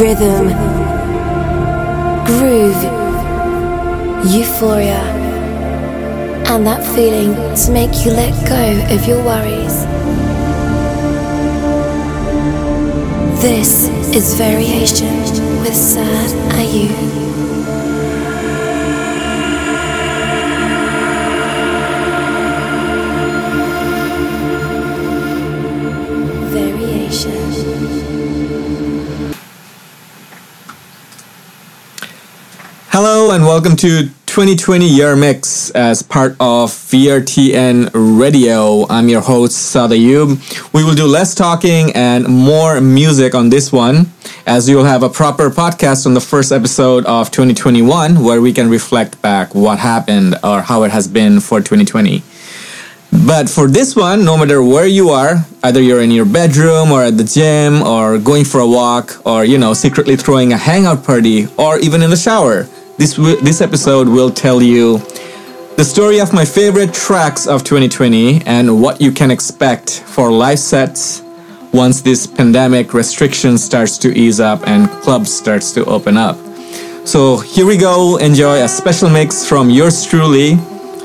rhythm, groove, euphoria, and that feeling to make you let go of your worries. This is Variation with Sad Ayu. And welcome to 2020 Year Mix as part of VRTN Radio. I'm your host Sadayub. We will do less talking and more music on this one, as you'll have a proper podcast on the first episode of 2021 where we can reflect back what happened or how it has been for 2020. But for this one, no matter where you are, either you're in your bedroom or at the gym or going for a walk or, you know, secretly throwing a hangout party or even in the shower, this, this episode will tell you the story of my favorite tracks of 2020 and what you can expect for live sets once this pandemic restriction starts to ease up and clubs starts to open up. So here we go. Enjoy a special mix from yours truly,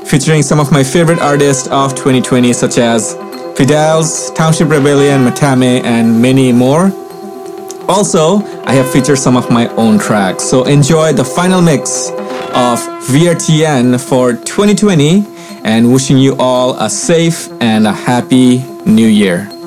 featuring some of my favorite artists of 2020, such as Fideles, Township Rebellion, Mathame, and many more. Also, I have featured some of my own tracks. So enjoy the final mix of VRTN for 2020 and wishing you all a safe and a happy new year.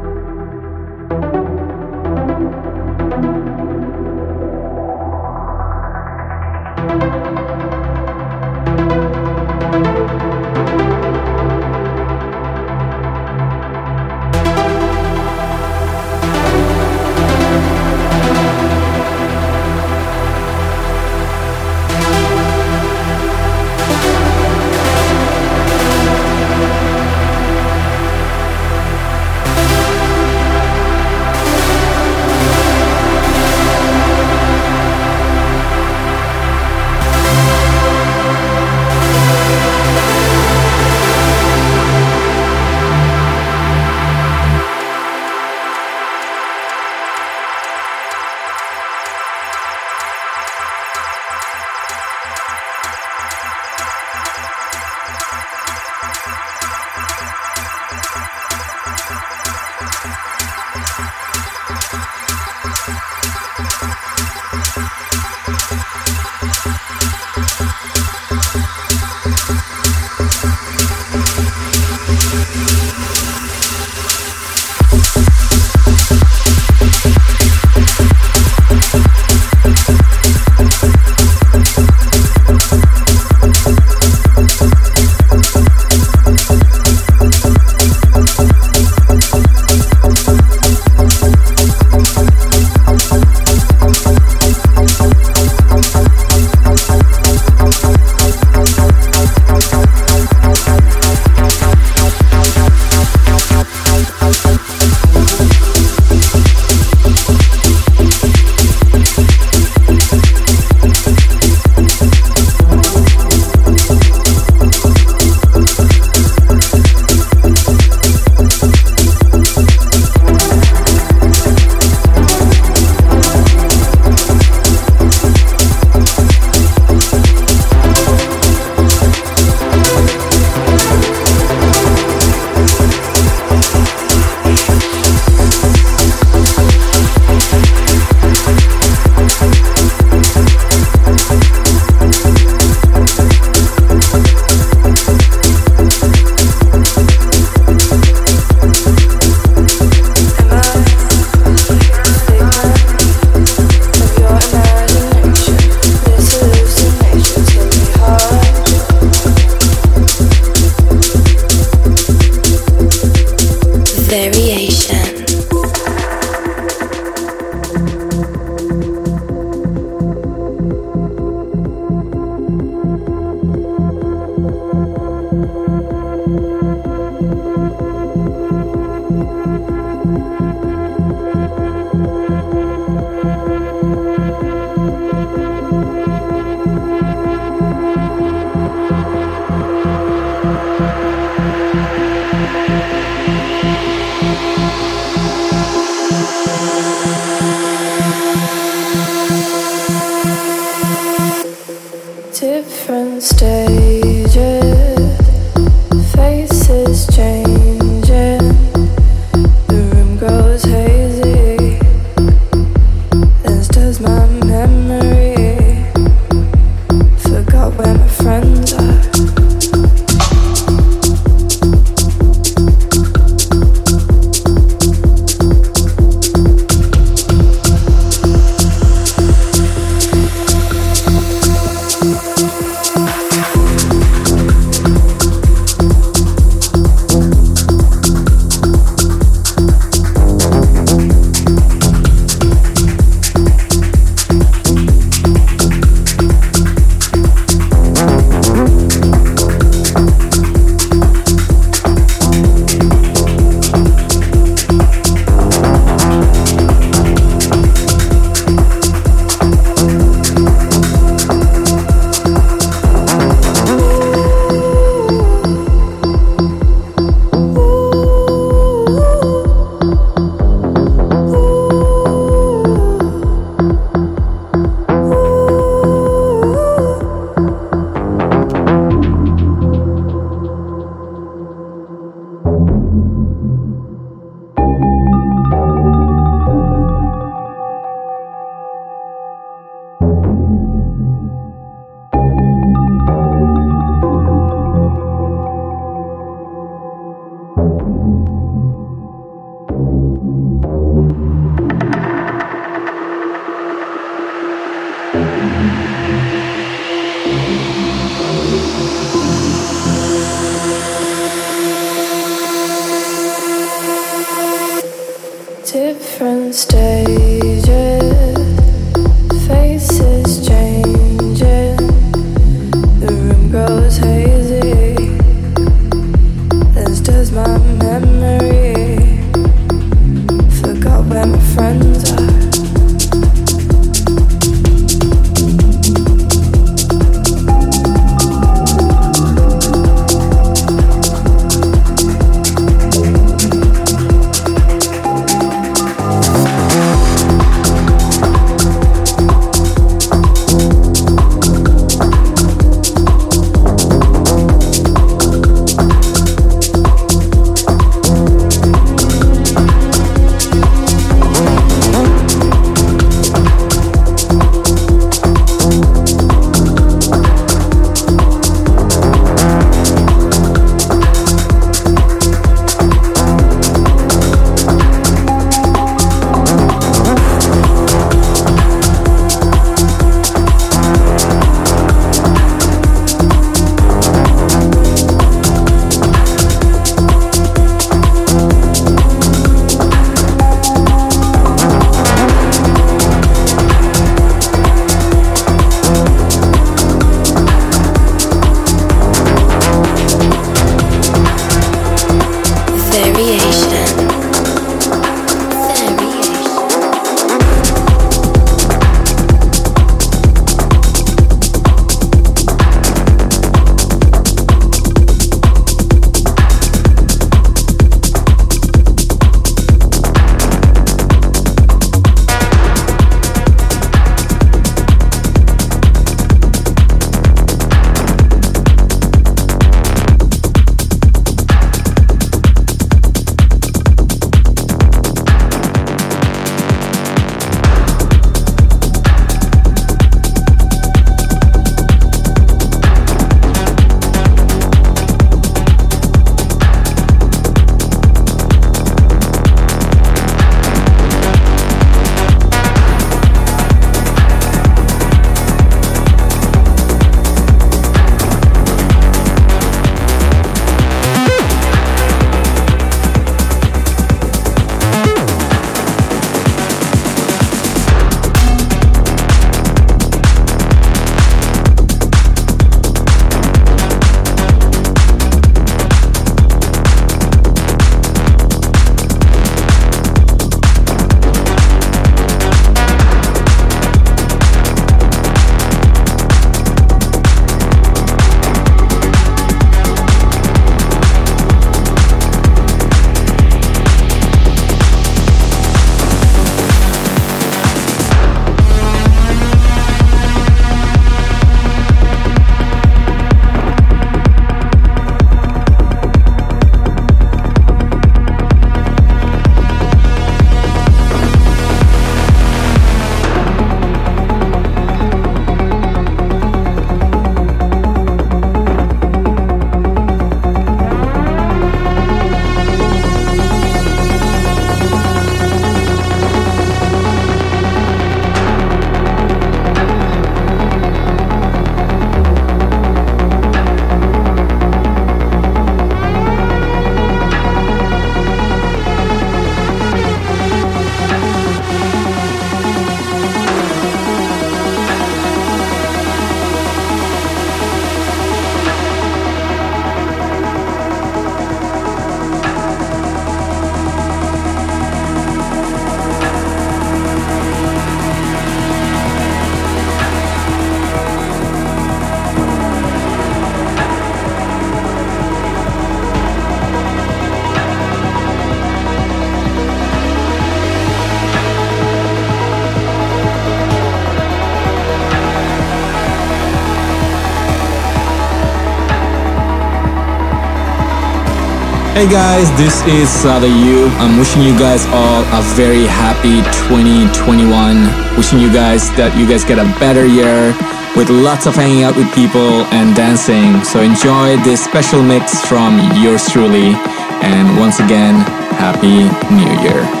Hey guys, this is Sada Yu. I'm wishing you guys all a very happy 2021. Wishing you guys that you guys get a better year with lots of hanging out with people and dancing. So enjoy this special mix from yours truly. And once again, Happy New Year.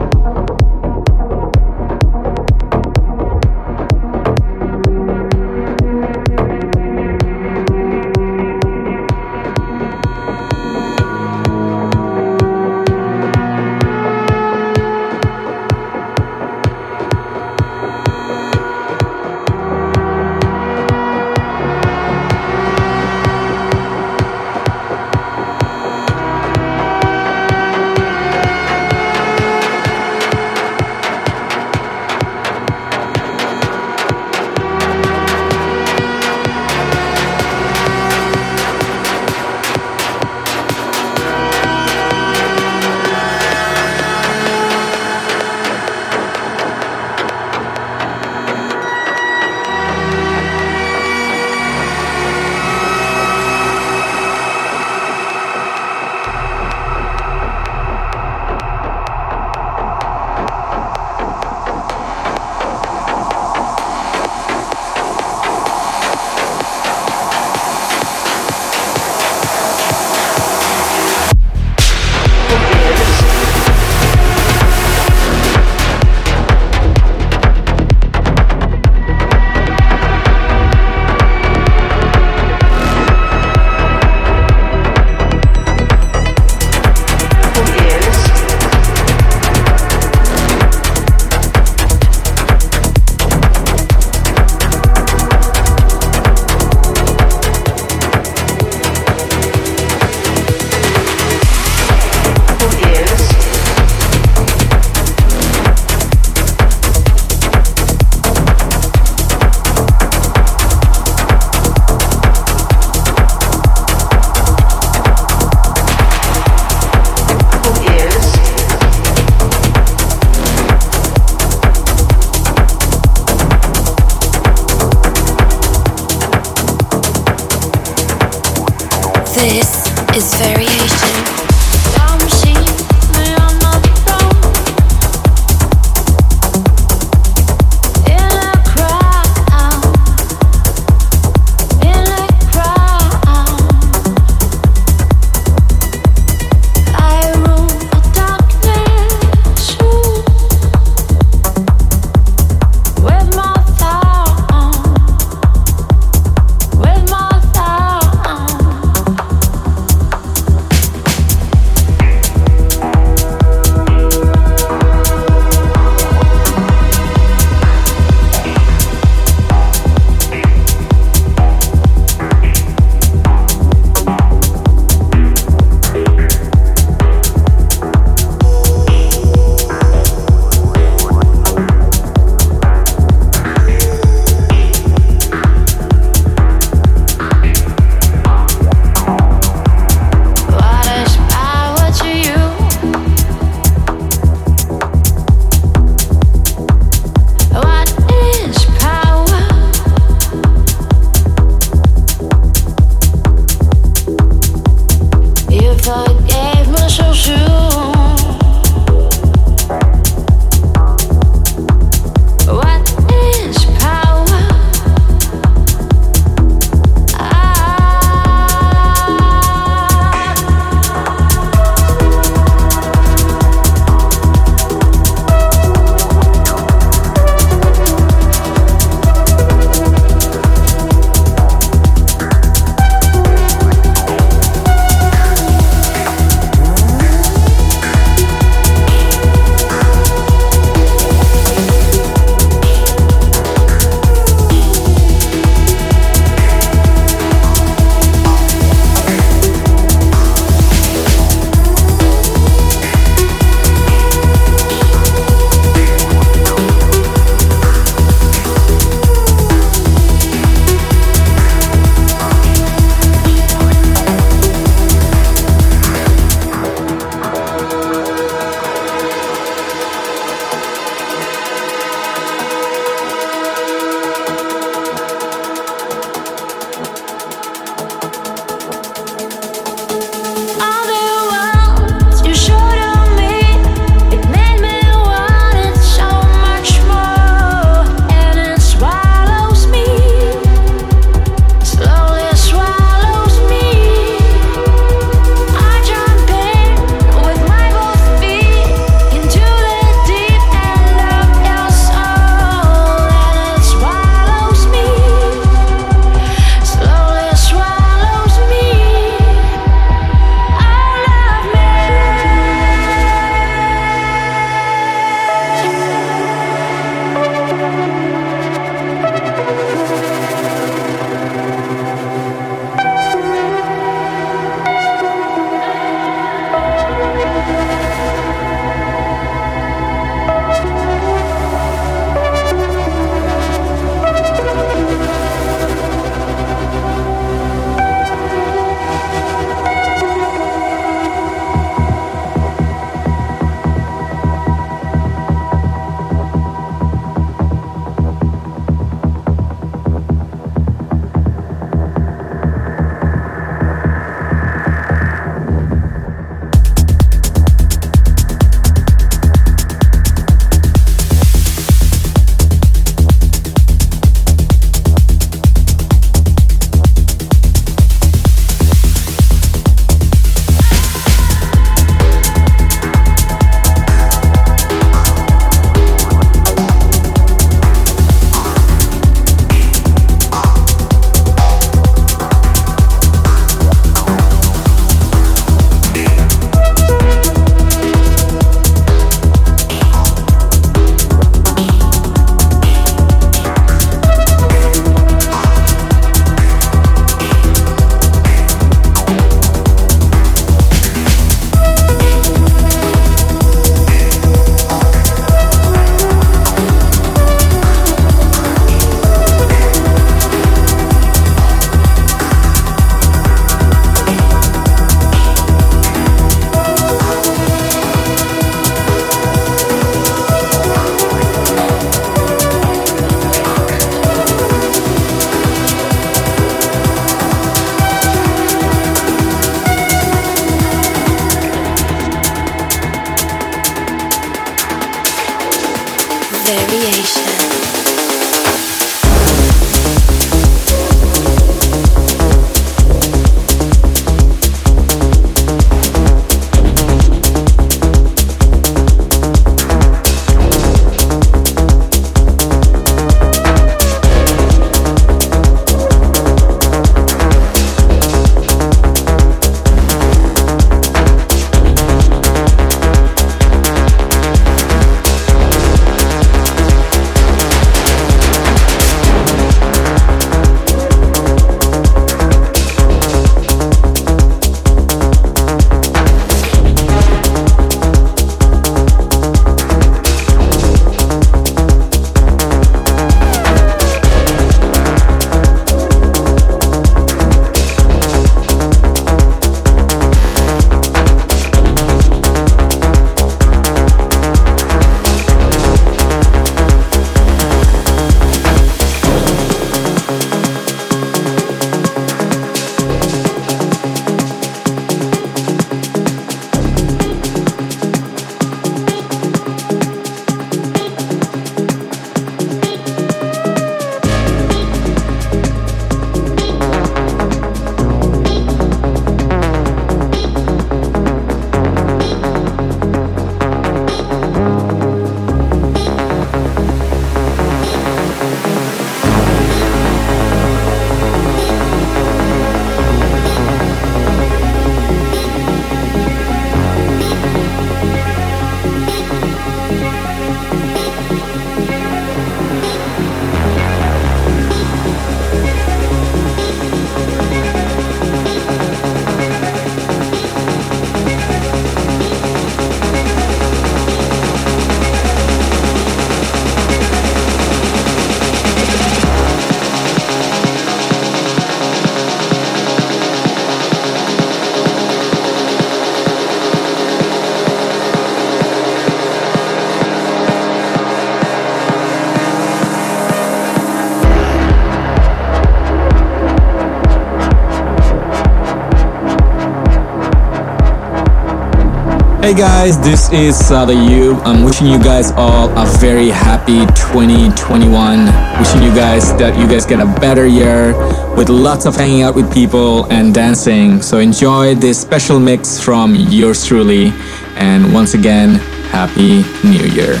Hey guys, this is Saad Ayub. I'm wishing you guys all a very happy 2021. Wishing you guys that you guys get a better year with lots of hanging out with people and dancing. So enjoy this special mix from yours truly. And once again, Happy New Year.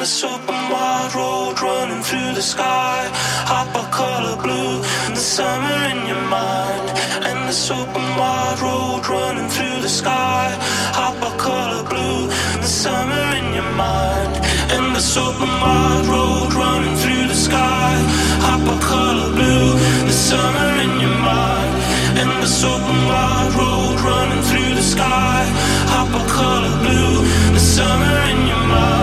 this open wide road running through the sky. Hop a color blue and the summer in your mind. And this open wide road running through the sky. Hop a color blue and the summer in your mind. And this open wide road running through the sky. Hop a color blue the summer in your mind. And this open wide road running through the sky. Hop a color blue the summer in your mind.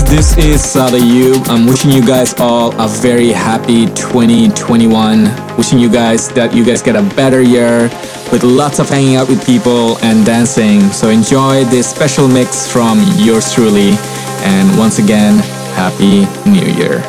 Guys, this is Saad Ayub. I'm wishing you guys all a very happy 2021. Wishing you guys that you guys get a better year with lots of hanging out with people and dancing. So enjoy this special mix from yours truly. And once again, Happy New Year.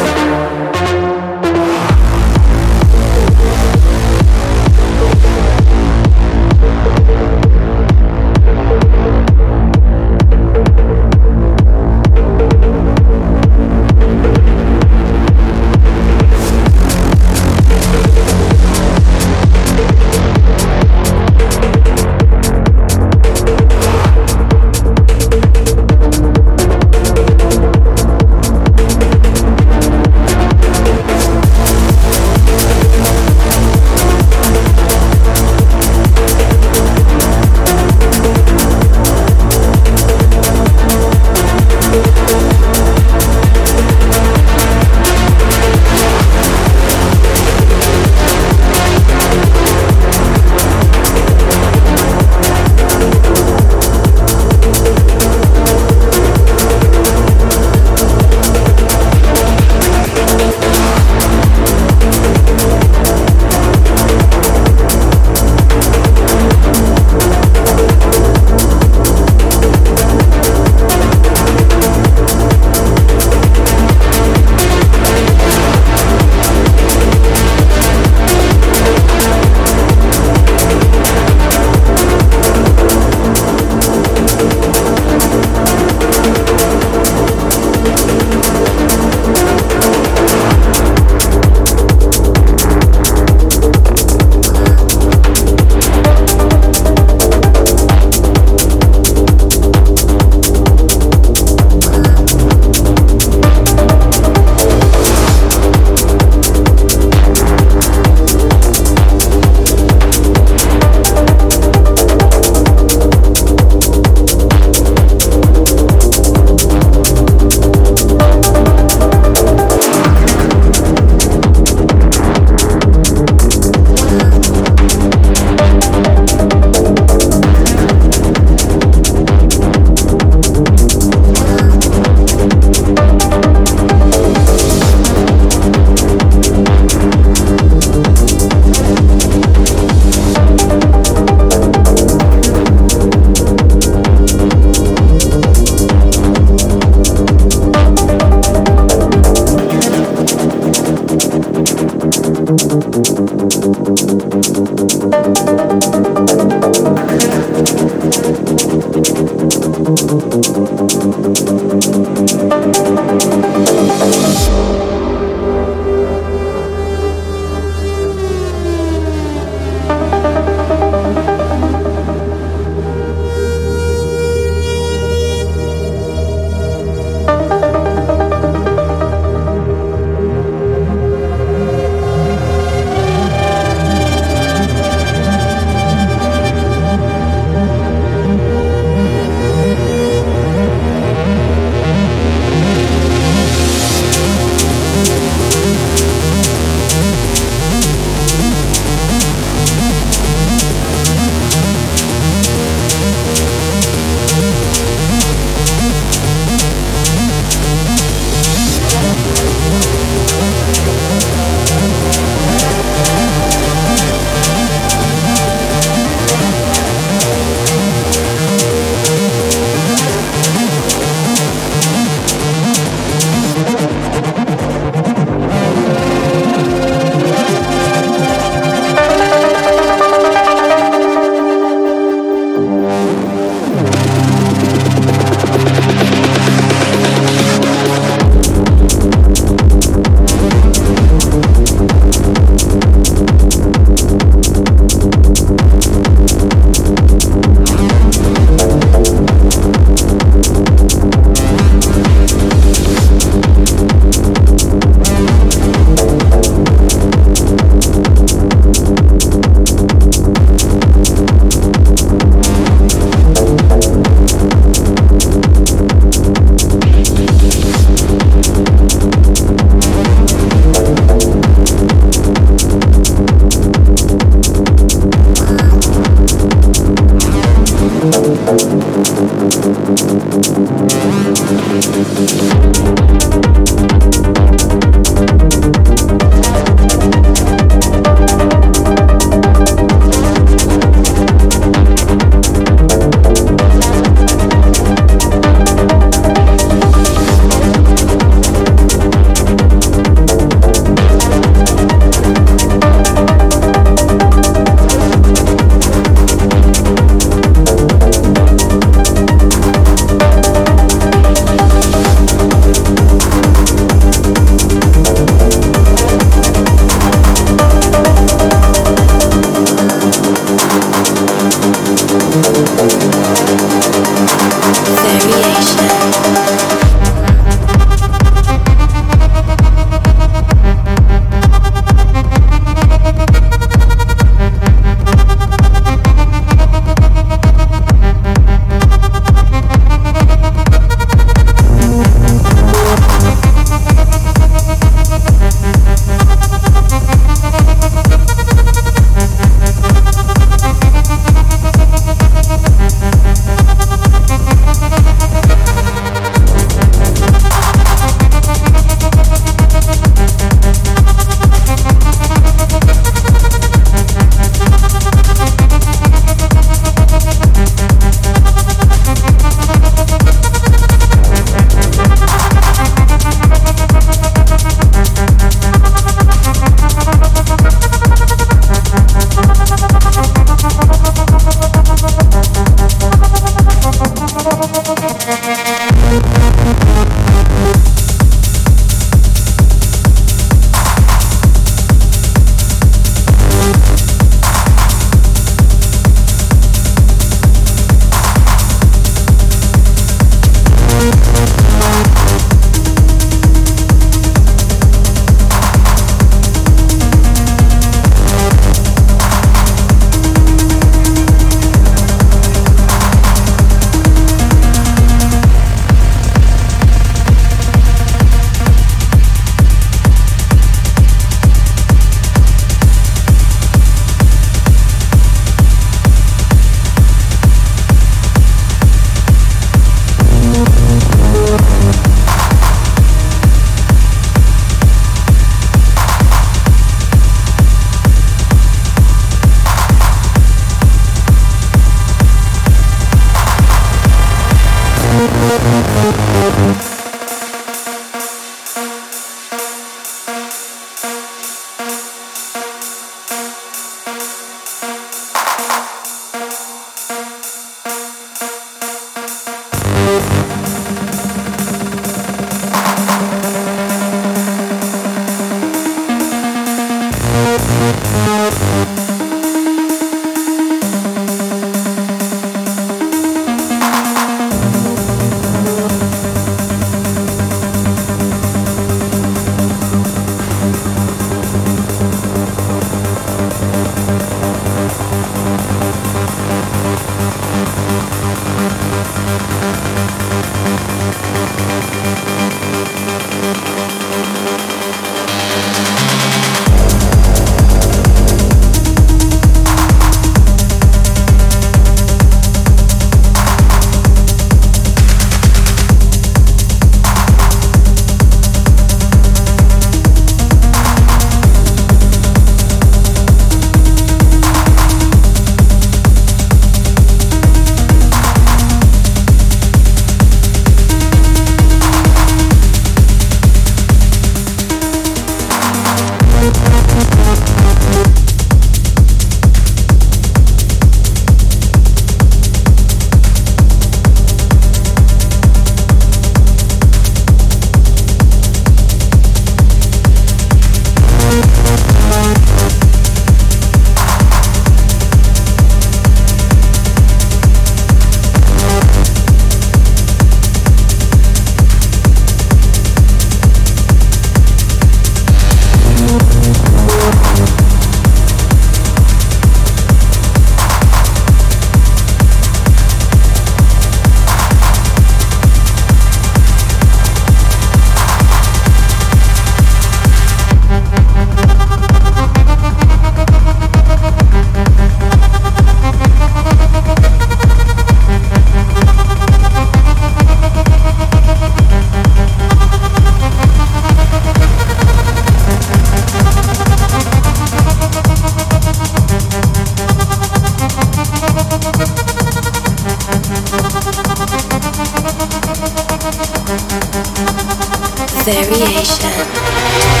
variation.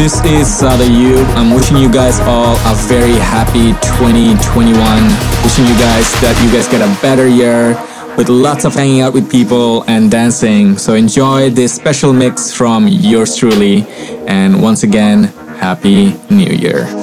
This is Saad Ayub. I'm wishing you guys all a very happy 2021. Wishing you guys that you guys get a better year with lots of hanging out with people and dancing. So enjoy this special mix from yours truly. And once again, Happy New Year.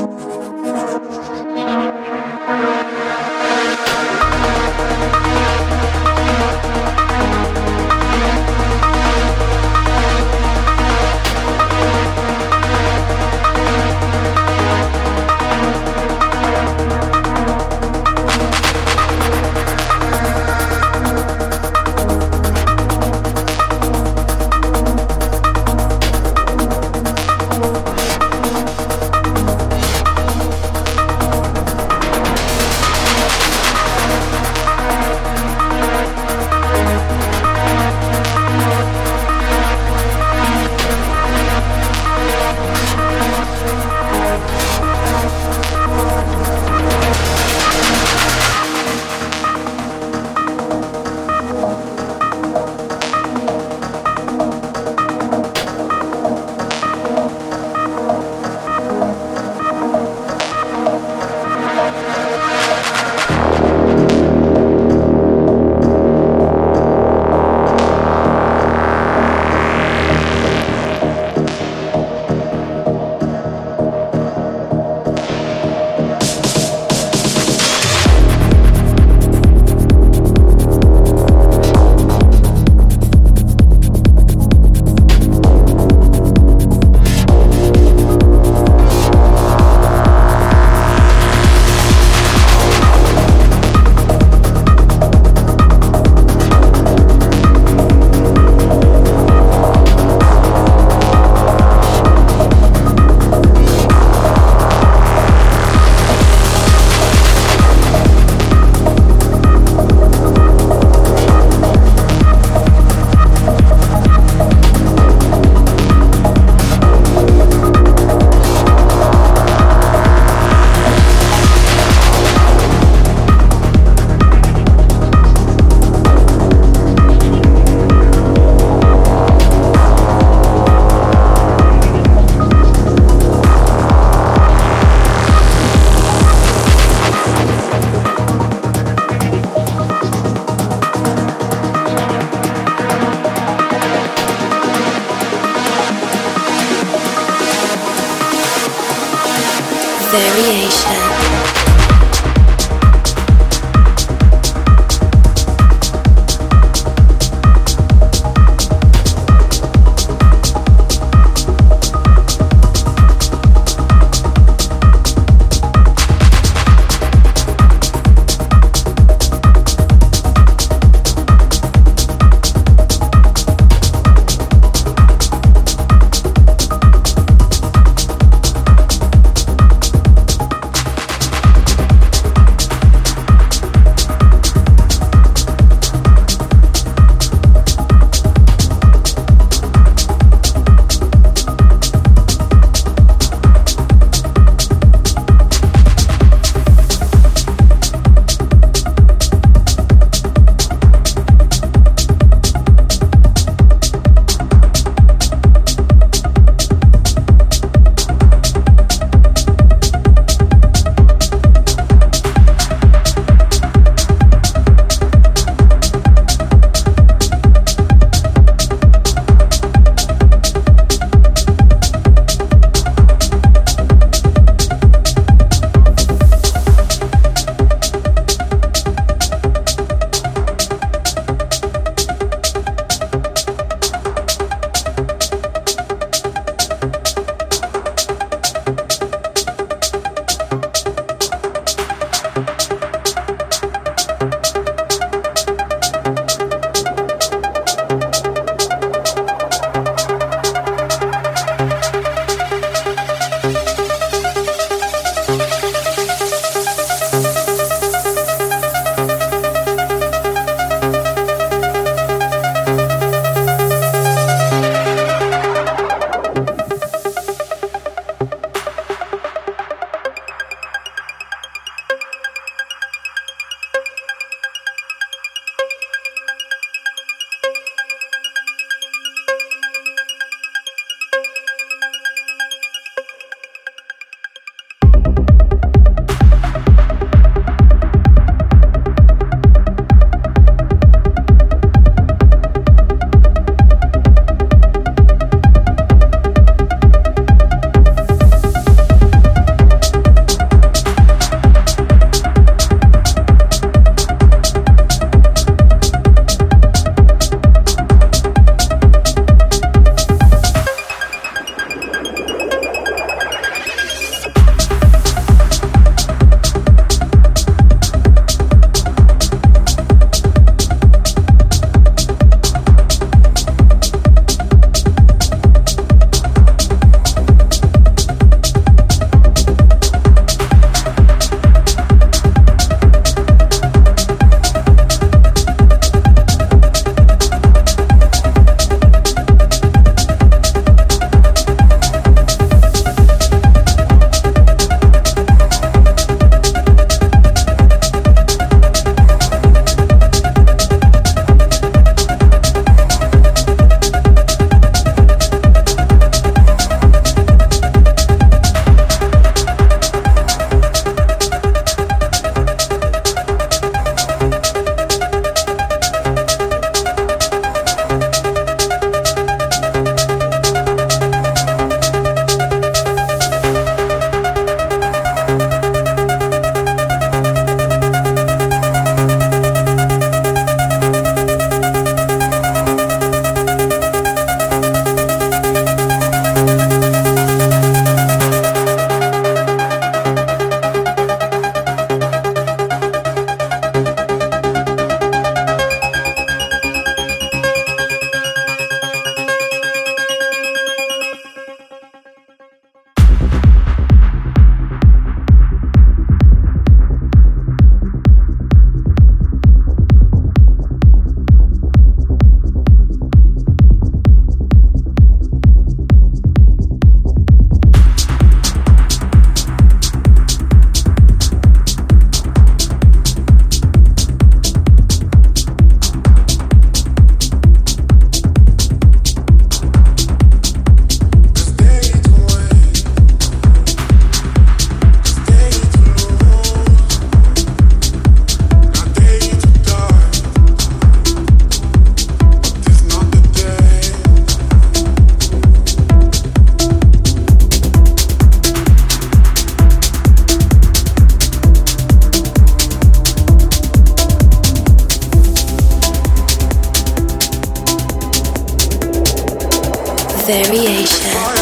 Take